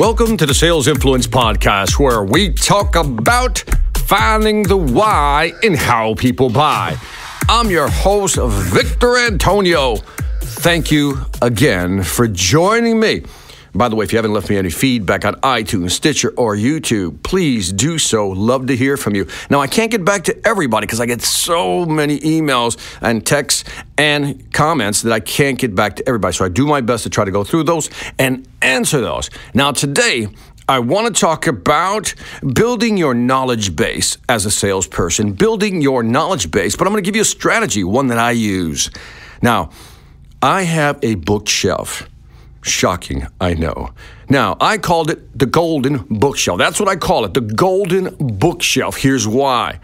Welcome to the Sales Influence Podcast, where we talk about finding the why in how people buy. I'm your host, Victor Antonio. Thank you again for joining me. By the way, if you haven't left me any feedback on iTunes, Stitcher, or YouTube, please do so. Love to hear from you. Now, I can't get back to everybody because I get so many emails and texts and comments that I can't get back to everybody. So I do my best to try to go through those and answer those. Now, today, I want to talk about building your knowledge base as a salesperson, building your knowledge base, but I'm going to give you a strategy, one that I use. Now, I have a bookshelf. Shocking, I know. Now, I called it the golden bookshelf. That's what I call it, the golden bookshelf. Here's why.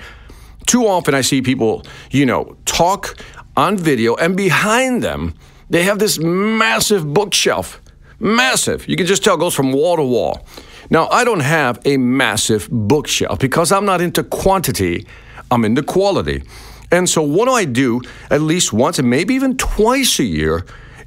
Too often I see people, you know, talk on video, and behind them, they have this massive bookshelf. Massive. You can just tell it goes from wall to wall. Now, I don't have a massive bookshelf because I'm not into quantity, I'm into quality. And so, what do I do at least once and maybe even twice a year?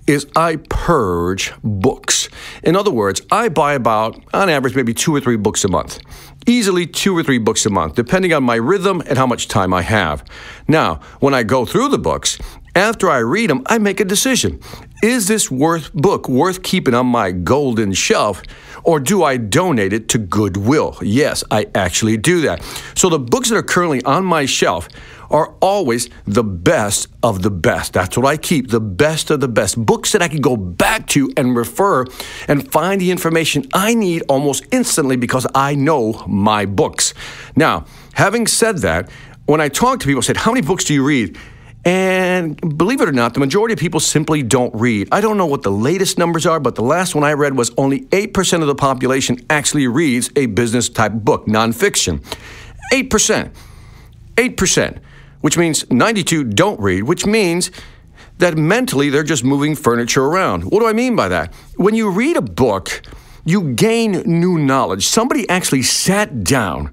Is I purge books. In other words, I buy about, on average, maybe two or three books a month. Easily two or three books a month, depending on my rhythm and how much time I have. Now, when I go through the books, after I read them, I make a decision. Is this worth book worth keeping on my golden shelf or do I donate it to Goodwill? Yes, I actually do that. So the books that are currently on my shelf are always the best of the best. That's what I keep, the best of the best. Books that I can go back to and refer and find the information I need almost instantly because I know my books. Now, having said that, when I talk to people, I said, How many books do you read? And believe it or not, the majority of people simply don't read. I don't know what the latest numbers are, but the last one I read was only 8% of the population actually reads a business type book, nonfiction. 8%. 8% which means 92 don't read, which means that mentally they're just moving furniture around. What do I mean by that? When you read a book, you gain new knowledge. Somebody actually sat down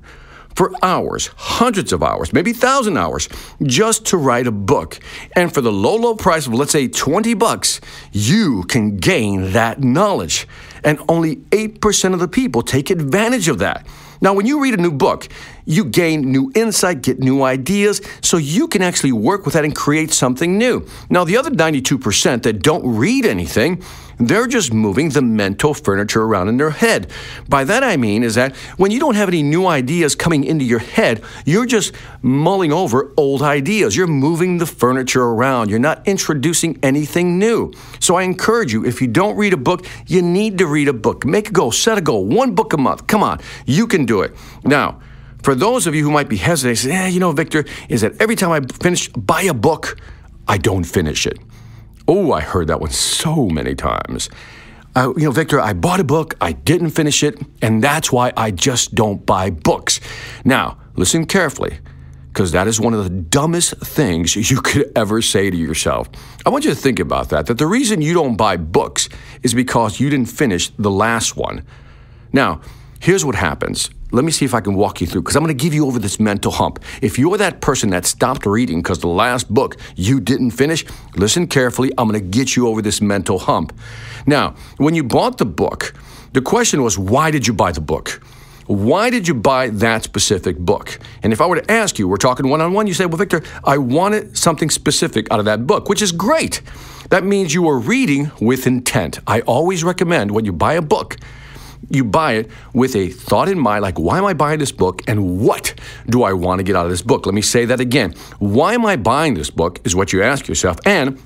for hours, hundreds of hours, maybe thousand hours, just to write a book. And for the low, low price of, let's say, 20 bucks, you can gain that knowledge. And only 8% of the people take advantage of that. Now, when you read a new book, you gain new insight, get new ideas, so you can actually work with that and create something new. Now, the other 92% that don't read anything, they're just moving the mental furniture around in their head. By that I mean is that when you don't have any new ideas coming into your head, you're just mulling over old ideas. You're moving the furniture around. You're not introducing anything new. So I encourage you, if you don't read a book, you need to read a book. Make a goal, set a goal, one book a month. Come on, you can do it. Now, for those of you who might be hesitant, say, yeah, you know, Victor, is that every time I finish, buy a book, I don't finish it. Oh, I heard that one so many times. Uh, you know, Victor, I bought a book, I didn't finish it, and that's why I just don't buy books. Now, listen carefully, because that is one of the dumbest things you could ever say to yourself. I want you to think about that, that the reason you don't buy books is because you didn't finish the last one. Now, here's what happens let me see if I can walk you through because I'm going to give you over this mental hump. If you're that person that stopped reading because the last book you didn't finish, listen carefully. I'm going to get you over this mental hump. Now, when you bought the book, the question was, why did you buy the book? Why did you buy that specific book? And if I were to ask you, we're talking one on one, you say, Well, Victor, I wanted something specific out of that book, which is great. That means you are reading with intent. I always recommend when you buy a book, you buy it with a thought in mind like, why am I buying this book and what do I want to get out of this book? Let me say that again. Why am I buying this book is what you ask yourself. And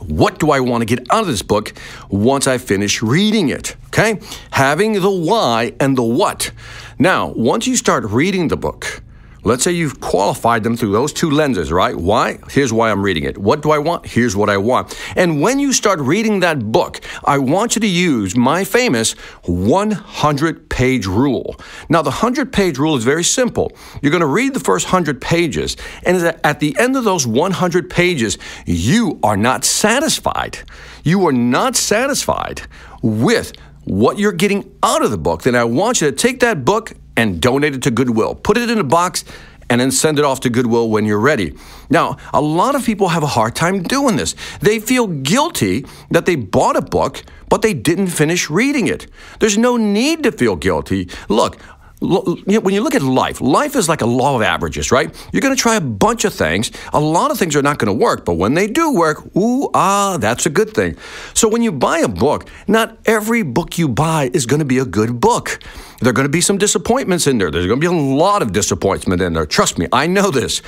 what do I want to get out of this book once I finish reading it? Okay? Having the why and the what. Now, once you start reading the book, Let's say you've qualified them through those two lenses, right? Why? Here's why I'm reading it. What do I want? Here's what I want. And when you start reading that book, I want you to use my famous 100 page rule. Now, the 100 page rule is very simple. You're going to read the first 100 pages, and at the end of those 100 pages, you are not satisfied. You are not satisfied with what you're getting out of the book, then I want you to take that book and donate it to Goodwill. Put it in a box and then send it off to Goodwill when you're ready. Now, a lot of people have a hard time doing this. They feel guilty that they bought a book, but they didn't finish reading it. There's no need to feel guilty. Look, when you look at life, life is like a law of averages, right? You're going to try a bunch of things. A lot of things are not going to work, but when they do work, ooh, ah, that's a good thing. So when you buy a book, not every book you buy is going to be a good book. There are going to be some disappointments in there. There's going to be a lot of disappointment in there. Trust me, I know this.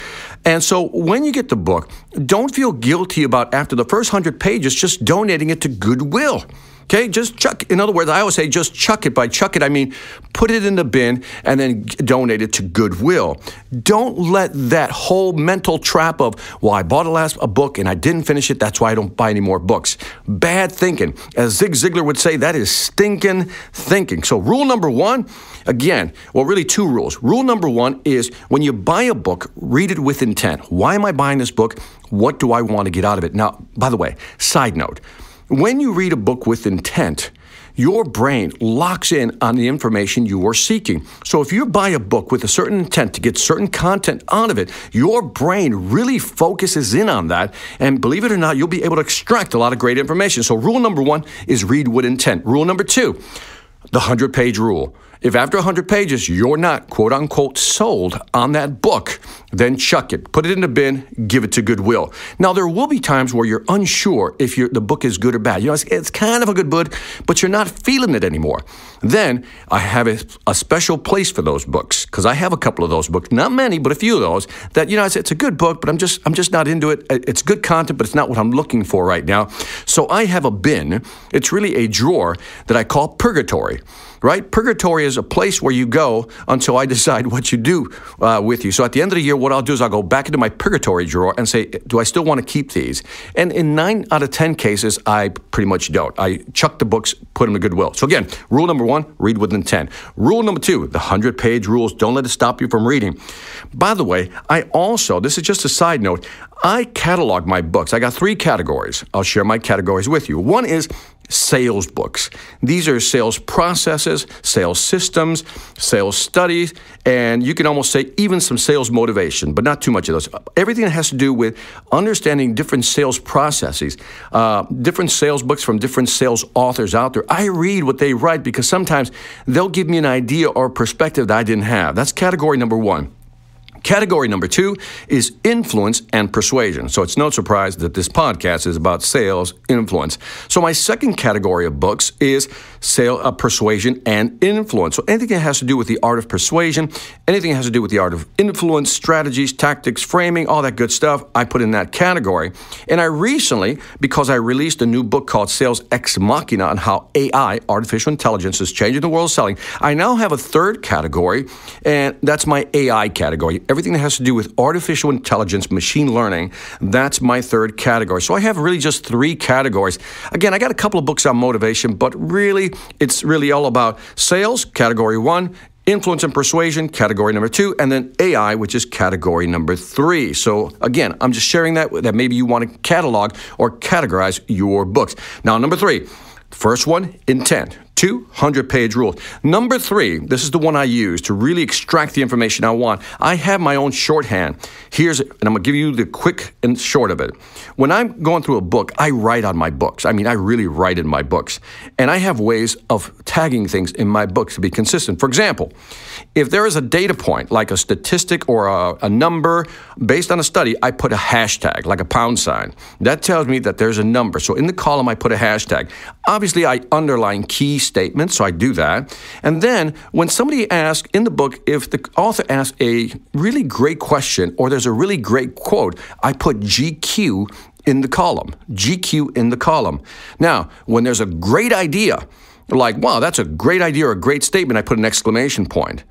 And so when you get the book, don't feel guilty about after the first 100 pages just donating it to Goodwill. Okay, just chuck. In other words, I always say just chuck it. By chuck it, I mean put it in the bin and then donate it to Goodwill. Don't let that whole mental trap of, well, I bought a last a book and I didn't finish it. That's why I don't buy any more books. Bad thinking. As Zig Ziglar would say, that is stinking thinking. So rule number one, again, well, really two rules. Rule number one is when you buy a book, read it with intent. Why am I buying this book? What do I want to get out of it? Now, by the way, side note. When you read a book with intent, your brain locks in on the information you are seeking. So if you buy a book with a certain intent to get certain content out of it, your brain really focuses in on that. And believe it or not, you'll be able to extract a lot of great information. So rule number one is read with intent. Rule number two, the 100 page rule. If after 100 pages you're not quote unquote sold on that book, then chuck it. Put it in the bin, give it to Goodwill. Now, there will be times where you're unsure if the book is good or bad. You know, it's, it's, kind of a good book, but you're not feeling it anymore. Then I have a, a special place for those books because I have a couple of those books, not many, but a few of those that, you know, it's, it's a good book, but I'm just, I'm just not into it. It's good content, but it's not what I'm looking for right now. So I have a bin. It's really a drawer that I call Purgatory right? Purgatory is a place where you go until I decide what you do uh, with you. So at the end of the year, what I'll do is I'll go back into my purgatory drawer and say, do I still want to keep these? And in nine out of 10 cases, I pretty much don't. I chuck the books, put them to Goodwill. So again, rule number one, read with intent. Rule number two, the 100 page rules. Don't let it stop you from reading. By the way, I also, this is just a side note, I catalog my books. I got three categories. I'll share my categories with you. One is sales books. These are sales processes, sales systems, sales studies, and you can almost say even some sales motivation, but not too much of those. Everything that has to do with understanding different sales processes, uh, different sales books from different sales authors out there. I read what they write because sometimes they'll give me an idea or perspective that I didn't have. That's category number one. Category number two is influence and persuasion. So it's no surprise that this podcast is about sales influence. So my second category of books is sale, uh, persuasion and influence. So anything that has to do with the art of persuasion, anything that has to do with the art of influence, strategies, tactics, framing, all that good stuff, I put in that category. And I recently, because I released a new book called Sales Ex Machina on how AI, artificial intelligence, is changing the world of selling, I now have a third category, and that's my AI category everything that has to do with artificial intelligence, machine learning, that's my third category. So I have really just three categories. Again, I got a couple of books on motivation, but really, it's really all about sales, category one, influence and persuasion, category number two, and then AI, which is category number three. So again, I'm just sharing that that maybe you want to catalog or categorize your books. Now, number three, first one, intent. 200 page rules. Number three, this is the one I use to really extract the information I want. I have my own shorthand. Here's, and I'm gonna give you the quick and short of it. When I'm going through a book, I write on my books. I mean, I really write in my books. And I have ways of tagging things in my books to be consistent. For example, if there is a data point, like a statistic or a, a number based on a study, I put a hashtag, like a pound sign. That tells me that there's a number. So in the column, I put a hashtag. Obviously, I underline key statement, so I do that. And then when somebody asks in the book, if the author asks a really great question or there's a really great quote, I put GQ in the column. GQ in the column. Now, when there's a great idea, like, wow, that's a great idea or a great statement, I put an exclamation point.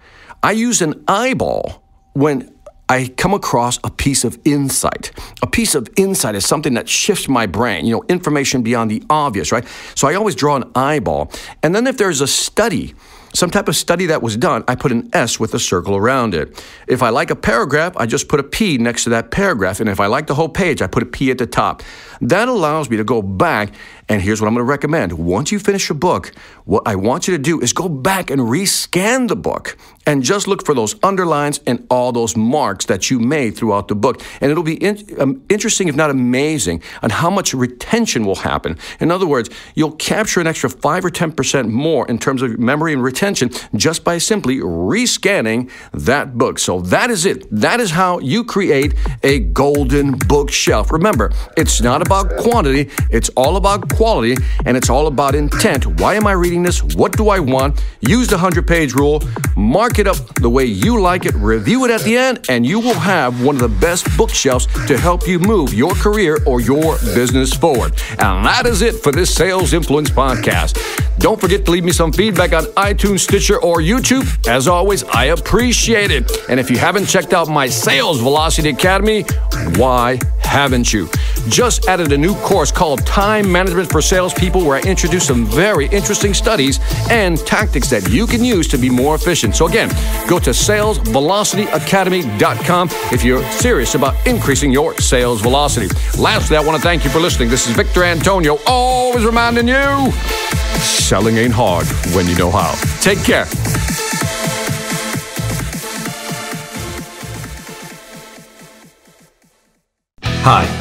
I use an eyeball when I come across a piece of insight. A piece of insight is something that shifts my brain, you know, information beyond the obvious, right? So I always draw an eyeball. And then if there's a study, some type of study that was done, I put an S with a circle around it. If I like a paragraph, I just put a P next to that paragraph. And if I like the whole page, I put a P at the top. That allows me to go back And here's what I'm going to recommend. Once you finish a book, what I want you to do is go back and rescan the book and just look for those underlines and all those marks that you made throughout the book. And it'll be in, um, interesting, if not amazing, on how much retention will happen. In other words, you'll capture an extra 5 or 10% more in terms of memory and retention just by simply rescanning that book. So that is it. That is how you create a golden bookshelf. Remember, it's not about quantity, it's all about quality, and it's all about intent. Why am I reading this? What do I want? Use the 100 page rule, mark it up the way you like it, review it at the end, and you will have one of the best bookshelves to help you move your career or your business forward. And that is it for this Sales Influence podcast. Don't forget to leave me some feedback on iTunes, Stitcher, or YouTube. As always, I appreciate it. And if you haven't checked out my Sales Velocity Academy, why haven't you? Just added a new course called Time Management for Salespeople, where I introduce some very interesting studies and tactics that you can use to be more efficient. So, again, go to salesvelocityacademy.com if you're serious about increasing your sales velocity. Lastly, I want to thank you for listening. This is Victor Antonio, always reminding you selling ain't hard when you know how. Take care. Hi,